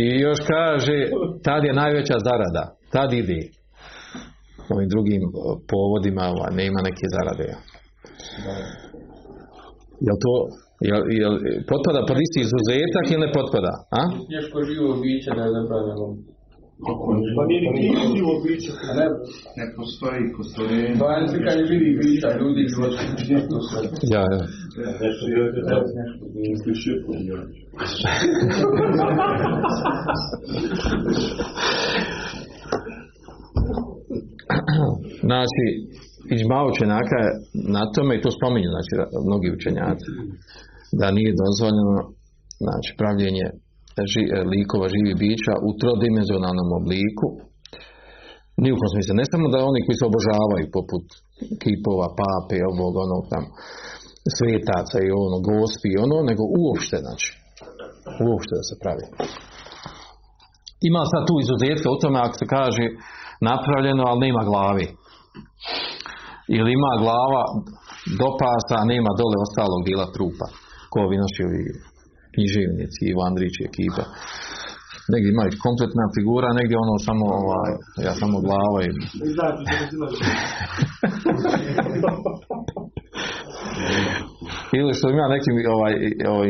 I još kaže, tad je najveća zarada. Tad ide. Ovim drugim povodima nema neke zarade. Jel to Jel, jel, potpada pod isti izuzetak ili ne potpada? A? Teško živo biće da je zabranjeno. Pa nije ni živo biće. Ne, Ne postoji kostoljenje. to je kad je živi bića, ljudi životinje. Ja, ja. Nešto je da nešto širko [LAUGHS] [LAUGHS] [LAUGHS] Znači, iđma učenjaka na tome i to spominju, znači, mnogi učenjaci, da nije dozvoljeno, znači, pravljenje ži, likova živih bića u trodimenzionalnom obliku, ni u smislu. Ne samo da oni koji se obožavaju, poput kipova, pape, ovog, onog tam, svetaca i ono, gospi i ono, nego uopšte, znači, uopšte da se pravi. Ima sad tu izuzetka u tome ako se kaže napravljeno, ali nema glavi. Ili ima glava do pasa, a nema dole ostalog dijela trupa. Ko ovi naši ovi književnici, Ivo Andrić i ekipa. Negdje imaju kompletna figura, negdje ono samo, ovaj, ja samo glava i... [LAUGHS] Ili što ima nekim ovaj, ovaj,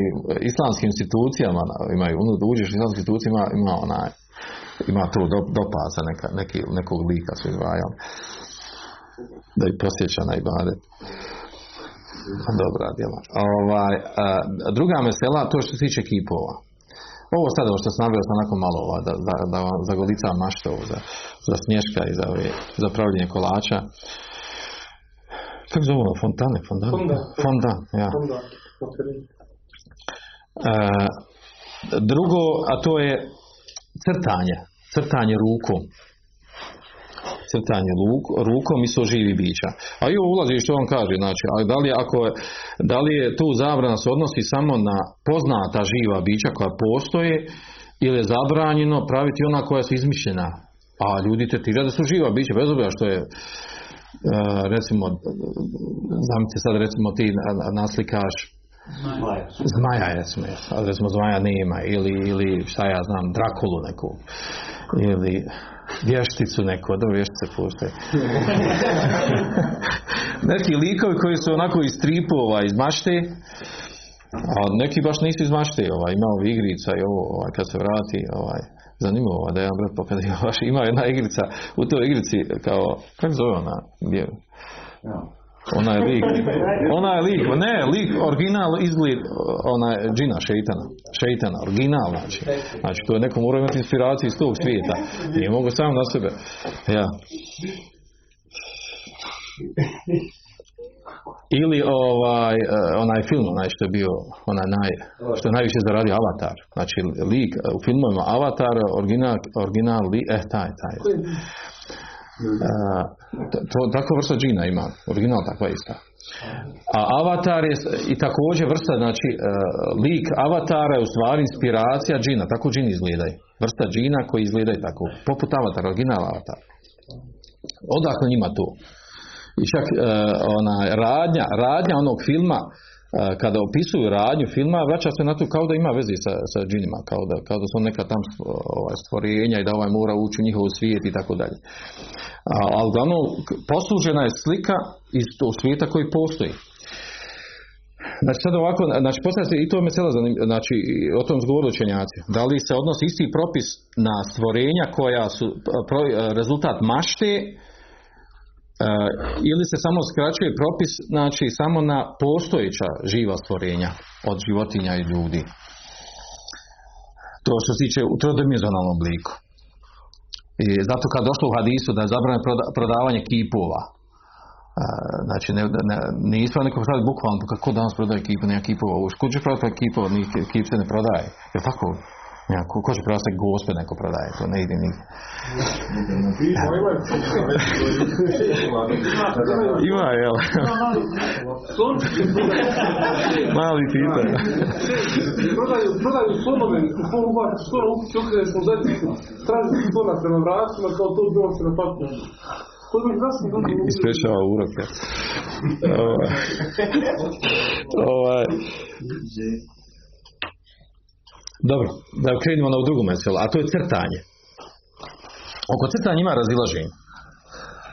islamskim institucijama, imaju, ono da uđeš islamskim institucijama, ima, ima onaj, ima tu do, do pasa neka, neki, nekog lika su izdvajali. Da ih posjeća na ibadet. Dobra djela. Ovaj, a, druga mesela, to što se tiče kipova. Ovo sad ovo što sam naveo sam onako malo ova, da, da, da vam zagolicam mašto ovo, za, za snješka i za, ove, za pravljenje kolača. Kako zove ono? Fontane? Fondan? Fondan. Fondan, ja. Onda, otvori. E, drugo, a to je crtanje. Crtanje rukom. Crtanje luk, rukom i so živi bića. A i ovo ulazi što on kaže, znači, ali da li, ako je, da li je tu zabrana se odnosi samo na poznata živa bića koja postoje ili je zabranjeno praviti ona koja su izmišljena. A ljudi tretiraju da su živa bića, bez obzira što je e, recimo, zamislite sad recimo ti na- na- naslikaš Zmaja je smije, ali recimo zmaja nema, ili, ili šta ja znam, Drakulu neku, ili vješticu neku, dobro vještice postoje. [LAUGHS] neki likovi koji su onako iz stripova, iz mašte, a neki baš nisu iz mašte, ovaj, ima ovi igrica i ovo, ovaj, kad se vrati, ovaj, zanimljivo, ovaj, da je brat pa kad ima, baš, ima jedna igrica, u toj igrici kao, kako zove ona, gdje, ona je lik, ona je lik, ne, lik, original izgled, ona je džina, šeitana, šeitana, original, znači, znači to je neko mora imati inspiraciju iz tog svijeta, nije mogu sam na sebe, ja. Ili ovaj, eh, onaj film, onaj što je bio, onaj naj, što je najviše zaradio Avatar, znači lik eh, u filmovima Avatar, original, original li, eh, taj, taj. Eh, to, takva vrsta džina ima, original takva ista. A avatar je i također vrsta, znači e, lik avatara je u stvari inspiracija džina, tako džini izgledaju. Vrsta džina koji izgledaju tako, poput avatara, original avatar. Odakle njima to? I čak e, ona radnja, radnja onog filma, kada opisuju radnju filma, vraća se na to kao da ima veze sa, sa džinima, kao da, kao da su neka tam ovaj, stvorenja i da ovaj mora ući u njihov svijet i tako dalje. Ali uglavnom poslužena je slika iz tog svijeta koji postoji. Znači sad ovako, znači postavlja se i to mesela znači o tom zgovoru učenjaci. Da li se odnosi isti propis na stvorenja koja su pro- rezultat mašte ili se samo skraćuje propis znači samo na postojeća živa stvorenja od životinja i ljudi. To što se tiče u trodimenzionalnom obliku. I zato kad došlo u hadisu da je proda- prodavanje kipova, A, znači, ne, ne, ne ispravno neko prodaje bukvalno, pa kako danas prodaje kipu, nema kipova, u kuće prodaje kipova, kip se ne prodaje. Je tako? Ja, ko, ko će prodati gospe neko prodaje, to ne ide nigdje. Ima, jel? Mali pitan. Prodaju, prodaju slonove, ko ubaci slona, upići okrene smo zajednicu, traži slona prema vratima, kao to bilo se na patnju. To mi zasni ljudi. Ispešava uroke. Ovaj. Dobro, da krenimo na drugu meselu, a to je crtanje. Oko crtanja ima razilaženje.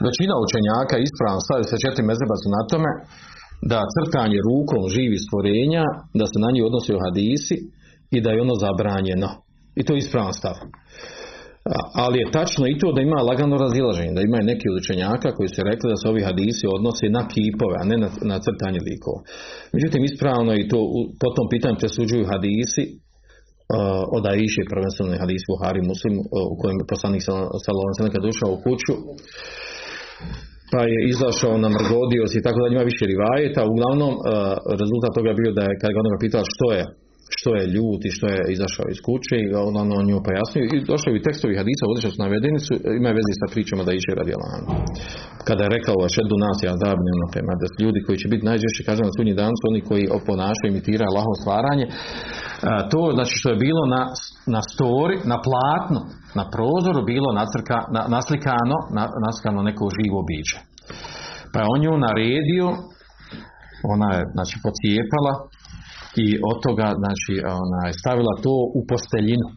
Većina učenjaka ispravno stavio se četiri mezeba su na tome da crtanje rukom živi stvorenja, da se na njih odnosi u hadisi i da je ono zabranjeno. I to je ispravan stav. Ali je tačno i to da ima lagano razilaženje, da ima neki od učenjaka koji su rekli da se ovi hadisi odnose na kipove, a ne na, na crtanje likova. Međutim, ispravno i to po tom pitanju presuđuju hadisi od Aiše, prvenstveno je hadis Buhari Muslim, u kojem je poslanik alejhi kad ušao u kuću, pa je izašao na mrgodios i tako da ima više rivajeta. Uglavnom, rezultat toga je bio da je, kad ga onoga pitao što je, što je ljut i što je izašao iz kuće i on, on, nju pojasnio i došao i tekstovi hadisa što su navedeni su, ima veze sa pričama da iše radi Alana. Kada je rekao šedu nas ja ono tema, da ljudi koji će biti najžešće kažem na sudnji dan su oni koji oponašaju imitira Allahovo stvaranje. A, to znači što je bilo na, na stori, na platnu, na prozoru bilo nacrka, na, naslikano, na, naslikano neko živo biće. Pa je on nju naredio, ona je znači pocijepala i od toga znači ona je stavila to u posteljinu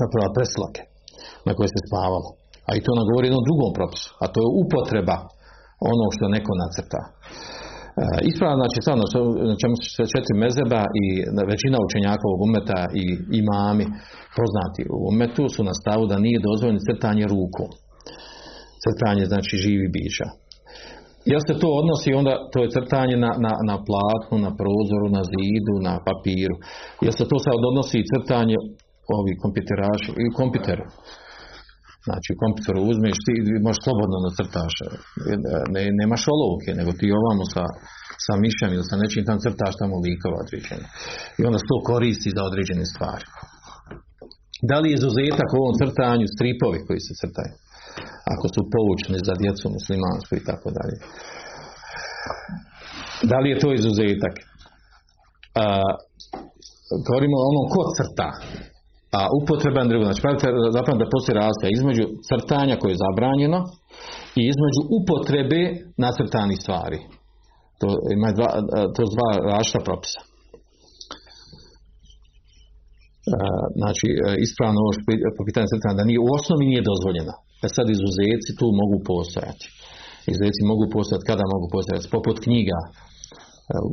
napravila preslake na koje se spavalo a i to nam govori jednom drugom propisu a to je upotreba ono što neko nacrta e, ispravno znači stvarno na čemu su sve četiri mezeba i većina učenjaka ovog umeta i imami poznati u umetu su na stavu da nije dozvoljeno crtanje rukom crtanje znači živi bića Jel se to odnosi onda, to je crtanje na, na, na platnu, na prozoru, na zidu, na papiru. Jel se to sad odnosi i crtanje ovi kompjuteraši i kompjuteru. Znači u kompjuteru uzmeš ti možeš slobodno nacrtaš. Ne, nemaš olovke, nego ti ovamo sa, sa mišem ili sa nečim tam crtaš tamo likova određene. I onda to koristi za određene stvari. Da li je izuzetak u ovom crtanju stripovi koji se crtaju? ako su poučni za djecu muslimansku i tako dalje. Da li je to izuzetak? A, govorimo o onom ko crta, a upotreba drugo. Znači, zapravo da postoji razlika između crtanja koje je zabranjeno i između upotrebe nacrtanih stvari. To ima dva, to dva različita propisa. Znači, ispravno ovo po pitanju crtanja da nije u osnovi nije dozvoljeno. E sad izuzeci tu mogu postojati. Izuzeci mogu postojati kada mogu postojati. Poput knjiga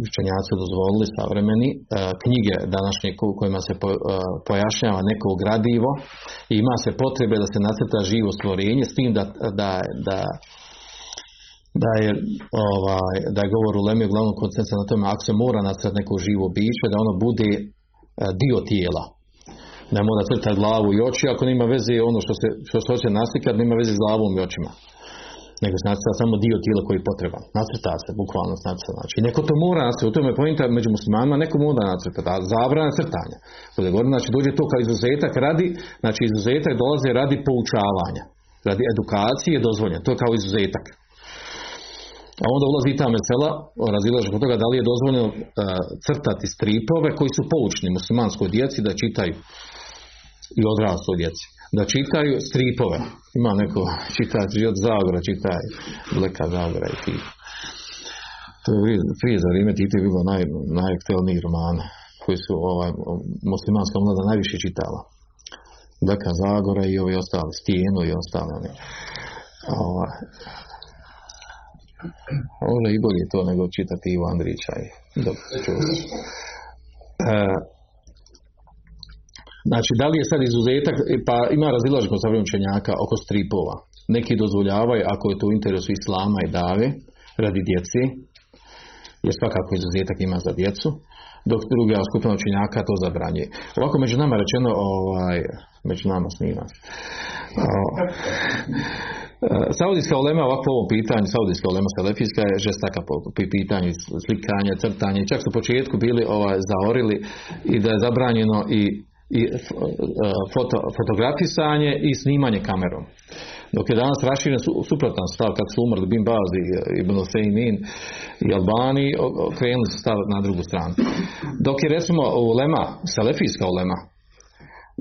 učenjaci dozvolili savremeni knjige današnje kojima se pojašnjava neko gradivo i ima se potrebe da se nacrta živo stvorenje s tim da, da, da da je, ovaj, da je govor u Lemi uglavnom koncentra na tome ako se mora nacrtati neko živo biće da ono bude dio tijela. Ne mora crtati glavu i oči ako nema veze ono što se, što se hoće naslikati nema veze s glavom i očima nego se nacrta samo dio tijela koji je potreban. Nacrta se, bukvalno se nacrta. Znači, neko to mora nacrtati, u tome je pojenta među muslimanima, neko mora nacrtati, a zabrana crtanja. Znači, dođe to kao izuzetak radi, znači izuzetak dolaze radi poučavanja, radi edukacije je dozvoljen, to je kao izuzetak. A onda ulazi ta mesela, razilaže kod toga da li je dozvoljeno uh, crtati stripove koji su poučni muslimanskoj djeci da čitaju i odrasloj djeci da čitaju stripove. Ima neko čitati od Zagora, čitaj Bleka Zagora i ti. To je prije za vrijeme Tite bilo naj, najaktualniji romana koji su ovaj, muslimanska mlada najviše čitala. Bleka Zagora i ovi ostali, Stijenu i ostali. Ne. Ovaj. Ovo i bolje to nego čitati Ivo Andrića. Dobro, čuo. E, Znači, da li je sad izuzetak, pa ima razilaž kod savremenog učenjaka oko stripova. Neki dozvoljavaju, ako je to u interesu islama i dave, radi djeci, jer svakako izuzetak ima za djecu, dok druga skupina učenjaka to zabranje. Ovako među nama rečeno, ovaj, među nama snima. Saudijska ulema ovako po ovom pitanju, Saudijska ulema selefijska je žestaka po pitanju slikanja, crtanja. Čak su u početku bili ovaj, zaorili i da je zabranjeno i, i e, foto, fotografisanje i snimanje kamerom. Dok je danas raširen su, suprotan stav, kako su umrli Bin Baz i Ibn Husaymin i Albani, krenuli su stav na drugu stranu. Dok je recimo ulema, selefijska ulema,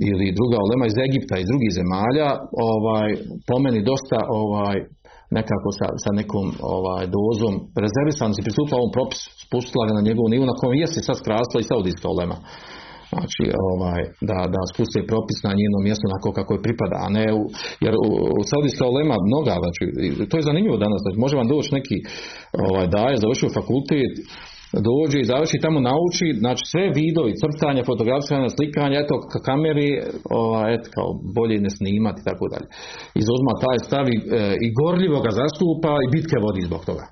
ili druga ulema iz Egipta i drugih zemalja, ovaj, po meni dosta ovaj, nekako sa, sa nekom ovaj, dozom rezervisano se pristupa ovom propisu, spustila ga na njegovu nivu na kojem jesi sad skrasla i saudijska ulema. Znači, ovaj, da, da spuste propis na njeno mjesto onako kako je pripada, a ne u, jer u, u saudijska ulema mnoga, znači, to je zanimljivo danas, znači, može vam doći neki ovaj, daje, završio fakultet, dođe i završi tamo nauči, znači sve vidovi, crtanja, fotografiranja, slikanja, eto ka kameri, ovaj, eto kao bolje ne snimati i tako dalje. Izuzma taj stav i, e, i gorljivo ga zastupa i bitke vodi zbog toga.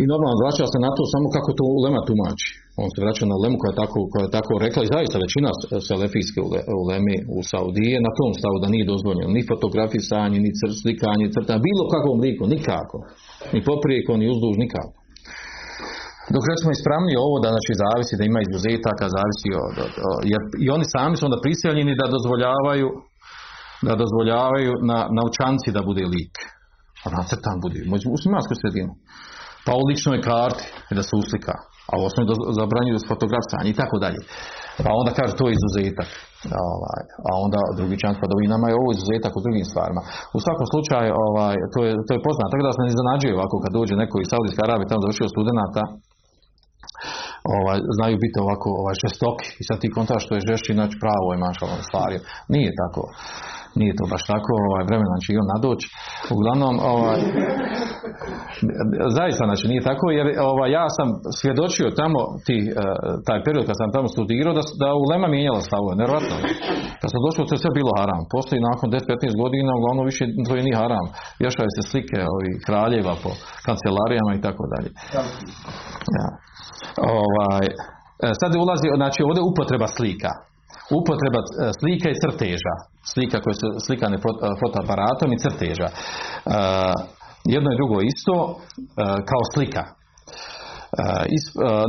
I normalno vraća se na to samo kako to ulema tumači. On se vraća na ulemu koja je tako, koja je tako rekla i zaista većina selefijske ule- uleme u Saudije na tom stavu da nije dozvoljeno ni fotografisanje, ni cr, slikanje, crtanje, bilo kakvom liku, nikako. Ni poprijeko, ni uzduž, nikako. Dok recimo ispravnije ovo da znači zavisi da ima izuzetaka, zavisi od, od- od- jer i oni sami su onda prisiljeni da dozvoljavaju da dozvoljavaju na naučanci da bude lik. A nacrtan bude, u muslimansku sredinu. Pa u ličnoj karti da se uslika. A u osnovi zabranjuju fotografisanje i tako dalje. Pa onda kaže to je izuzetak. Ovaj, a onda drugi čan pa i nama je ovo izuzetak u drugim stvarima. U svakom slučaju ovaj, to, je, to je poznato. Tako da se ne iznenađuje ovako kad dođe neko iz Saudijske Arabije tamo završio studenata ovaj, znaju biti ovako ovaj, žestoki i sad ti kontaš što je žešći znači pravo je mašalom stvari. Nije tako. Nije to baš tako, ovaj, vremena će i on nadoći. Uglavnom, ovaj, zaista znači nije tako jer ovaj, ja sam svjedočio tamo ti, eh, taj period kad sam tamo studirao da, da ulema mijenjala stavove, nevjerojatno. Kad sam došao to je sve bilo haram. Postoji nakon 10-15 godina uglavnom više to je nije haram. Vješaju se slike ovih kraljeva po kancelarijama i tako dalje. Ja. Ovaj, e, sad ulazi, znači ovdje upotreba slika. Upotreba e, slika i crteža. Slika koje su slikane fot- fotoaparatom i crteža. E, jedno i drugo isto kao slika.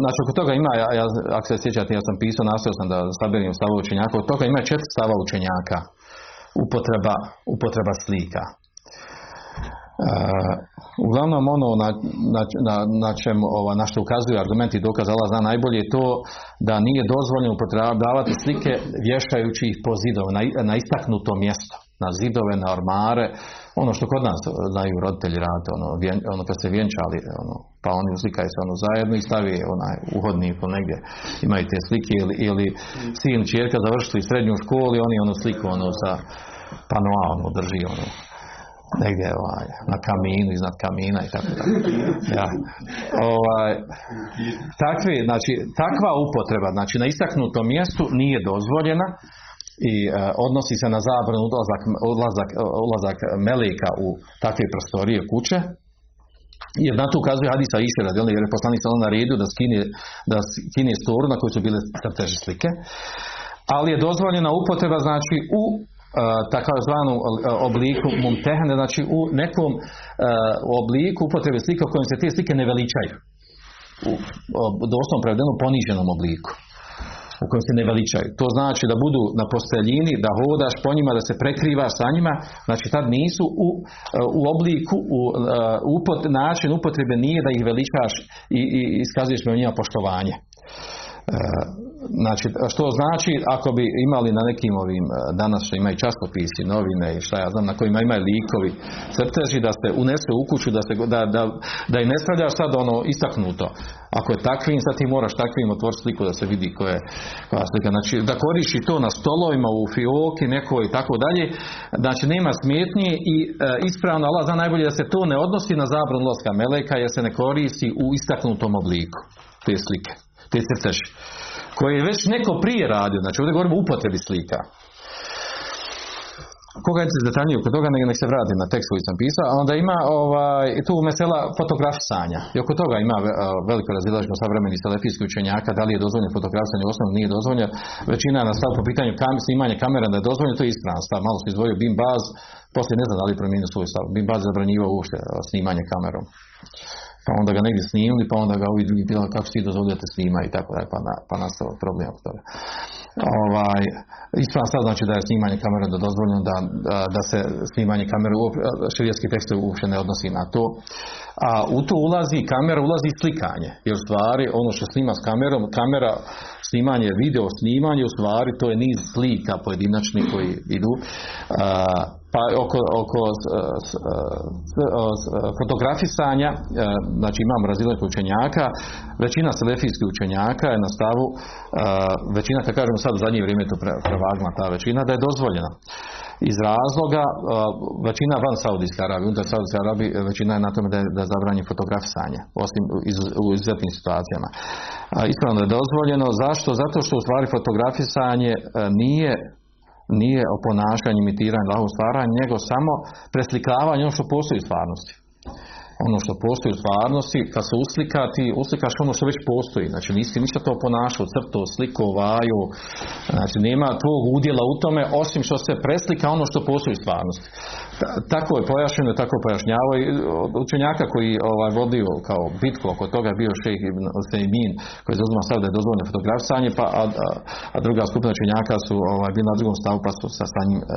Znači oko toga ima, ja, ako se sjećate, ja sam pisao, nastojao sam da saberim stavove učenjaka, od toga ima četiri stava učenjaka. Upotreba, upotreba slika. E, uglavnom ono na, na, na, na čemu ova, na što ukazuju argumenti i dokaz Allah zna najbolje je to da nije dozvoljeno upotrebljavati slike vješajući ih po zidove, na, na istaknuto mjesto, na zidove, na ormare, ono što kod nas znaju roditelji raditi, ono, vjen, ono kad se vjenčali, ono, pa oni uslikaju se ono zajedno i stavi onaj uhodnik ili negdje, imaju te slike ili, ili sin čerka završili srednju školu i oni ono sliku ono sa panoa ono drži ono negdje ovaj, na kaminu, iznad kamina i tako dalje. Ja. Ovaj, takvi, znači, takva upotreba, znači na istaknutom mjestu nije dozvoljena i e, odnosi se na zabranu odlazak, odlazak, ulazak meleka u takve prostorije kuće, jer na to ukazuje hadisa Iše jer je poslanik sallallahu naredio da skine, da skine storu na kojoj su bile crteže slike. Ali je dozvoljena upotreba znači u takozvanu obliku mumtehne, znači u nekom obliku upotrebe slika u kojem se te slike ne veličaju. U, doslovno prevedeno poniženom obliku u kojem se ne veličaju. To znači da budu na posteljini, da hodaš po njima, da se prekrivaš sa njima, znači tad nisu u, u obliku, u upot, način upotrebe nije da ih veličaš i, i iskazuješ me njima poštovanje. Znači, što znači ako bi imali na nekim ovim, e, danas što imaju časopisi, novine i šta ja znam, na kojima imaju likovi, crteži da se unese u kuću, da, se, da, da, da i ne stavljaš sad ono istaknuto. Ako je takvim, sad ti moraš takvim otvoriti sliku da se vidi koja je koja slika. Znači, da koriši to na stolovima, u fioki, nekoj i tako dalje, znači nema smetnje i e, ispravno Allah zna najbolje da se to ne odnosi na zabranu ulaska meleka jer se ne koristi u istaknutom obliku te slike te crteži, koje je već neko prije radio, znači ovdje govorimo o upotrebi slika. koga je detaljnije oko toga, nek, se vrati na tekst koji sam pisao, onda ima ovaj, tu mesela fotografisanja. I oko toga ima e, veliko razilaženje savremenih selefijskih učenjaka, da li je dozvoljeno fotografisanje, u osnovu nije dozvoljeno. Većina na stav po pitanju kam, snimanja kamera da je dozvoljeno, to je ispravan stav. Malo se izdvojio Bim Baz, poslije ne znam da li je promijenio svoj stav. Bim Baz zabranjivao uopšte e, snimanje kamerom pa onda ga negdje snimili, pa onda ga ovi drugi pitali kako si dozvoljate snima i tako dalje, pa, na, pa nastao problem oko toga. Ovaj, ispravno sad znači da je snimanje kamere da dozvoljeno da, da, se snimanje kamere, širijetski tekst uopće ne odnosi na to. A u to ulazi kamera, ulazi slikanje. Jer stvari ono što snima s kamerom, kamera snimanje, video snimanje, u stvari to je niz slika pojedinačni koji idu. Pa oko, oko fotografisanja, znači imam razilaženje učenjaka, većina selefijskih učenjaka je na stavu, većina, kad kažemo sad u zadnje vrijeme to prevagla ta većina, da je dozvoljena iz razloga većina van Saudijske Arabije, unutar Saudijske Arabije većina je na tome da je, da zabranje fotografisanje, osim u izuzetnim situacijama. Ispravno je dozvoljeno. Zašto? Zato što u stvari fotografisanje e, nije nije o ponašanju, imitiranju Allahu stvaranja, nego samo preslikavanje ono što postoji u stvarnosti ono što postoji u stvarnosti, kad se uslika, ti uslikaš ono što već postoji. Znači nisi ništa to ponašao, crto, sliko, vaju, znači nema tvog udjela u tome, osim što se preslika ono što postoji u stvarnosti. Tako je pojašnjeno, tako pojašnjavao i učenjaka koji ovaj, vodio kao bitku oko toga bio šejh Ibn Sejmin koji zauzima stav da je dozvoljeno fotografisanje, pa, a, a, druga skupina učenjaka su ovaj, bili na drugom stavu pa su sa, sa njim a,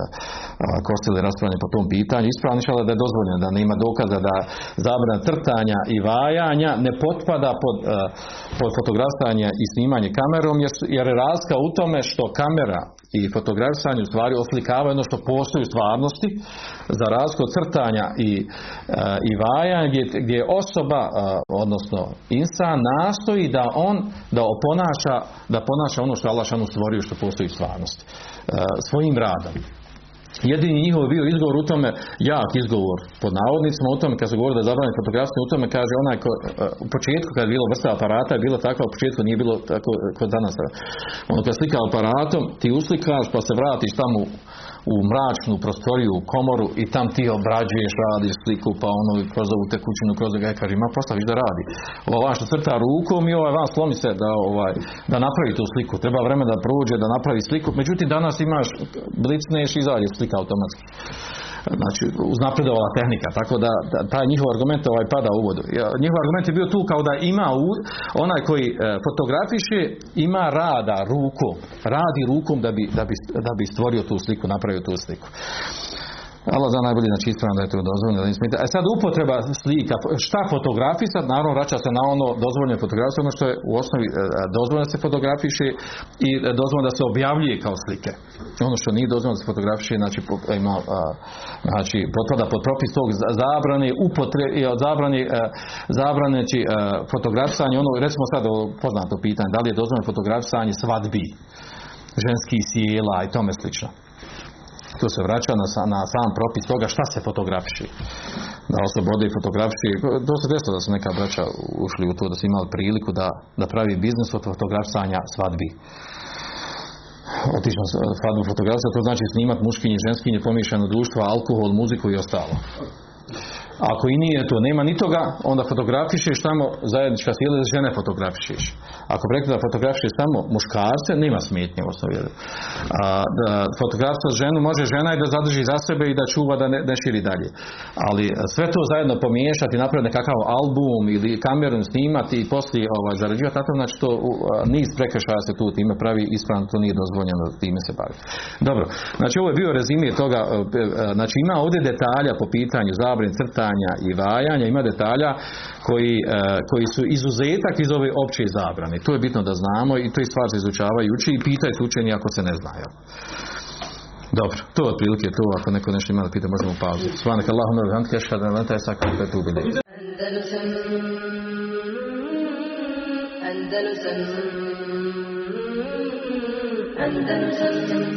kostili raspravljanje po tom pitanju. Ispravno da je dozvoljeno, da nema dokaza da zabrana trtanja i vajanja ne potpada pod, uh, pod fotografisanje i snimanje kamerom jer, jer je razlika u tome što kamera i fotografisanje u stvari oslikavaju ono što postoji u stvarnosti za razliku od crtanja i, uh, i vajanja gdje, gdje osoba uh, odnosno insan nastoji da on da oponaša da ponaša ono što Allah stvorio što postoji u stvarnosti svojim radom Jedini njihov bio izgovor u tome, jak izgovor pod navodnicima u tome kad se govori da je fotografstvo u tome kaže onaj ko, e, u početku kad je bilo vrsta aparata je bilo tako, u početku nije bilo tako kod danas. Ono kad slika aparatom ti uslikaš pa se vratiš tamo u mračnu prostoriju, u komoru i tam ti obrađuješ, radiš sliku, pa ono kroz ovu tekućinu, kroz ga kaže, ima postaviš da radi. Ova što crta rukom i ovaj van slomi se da, ovaj, da napravi tu sliku. Treba vremena da prođe, da napravi sliku. Međutim, danas imaš blicneš i slika automatski znači uznapredovala tehnika, tako da, da taj njihov argument ovaj pada u vodu. Njihov argument je bio tu kao da ima u, onaj koji e, fotografiše ima rada rukom, radi rukom da bi, da bi, da bi stvorio tu sliku, napravio tu sliku. Allah za najbolje, znači ispravno da je to dozvoljeno. Da E sad upotreba slika, šta fotografisat, naravno vraća se na ono dozvoljene fotografije, ono što je u osnovi e, dozvoljeno da se fotografiše i dozvoljeno da se objavljuje kao slike. Ono što nije dozvoljeno da se fotografiše, znači ima, znači potpada pod propis tog zabrane od zabrane, zabrane znači, fotografisanje, ono recimo sad poznato pitanje, da li je dozvoljeno fotografisanje svadbi, ženskih sjela i tome slično to se vraća na, na sam propis toga šta se fotografiši. Da oslobode i fotografiši. To se desilo da su neka braća ušli u to, da su imali priliku da, da pravi biznis od fotografisanja svadbi. Otišao svadbu fotografija, to znači snimati muškinje ženskinje, pomiješano društvo, alkohol, muziku i ostalo. Ako i nije to, nema ni toga, onda fotografišeš tamo zajednička sjela da žene fotografišeš. Ako rekli da fotografišeš samo muškarce, nema smetnje u osnovi. A, da ženu može žena i da zadrži za sebe i da čuva da ne, ne širi dalje. Ali sve to zajedno pomiješati, napraviti nekakav album ili kamerom snimati i poslije ovaj, zarađivati, tako znači to niz prekršaja se tu time pravi, ispravno to nije dozvoljeno time se bavi. Dobro, znači ovo je bio rezimije toga, znači ima ovdje detalja po pitanju zabrin, crta, i vajanja, ima detalja koji, e, koji su izuzetak iz ove opće zabrane. To je bitno da znamo i to je stvar se izučava i pitaju učeni ako se ne znaju. Dobro, to je otprilike to, ako neko nešto ima da pita, možemo pauzu. Svanak Allahum wa bihamdika ashhadu an la ilaha illa anta Andalusam Andalusam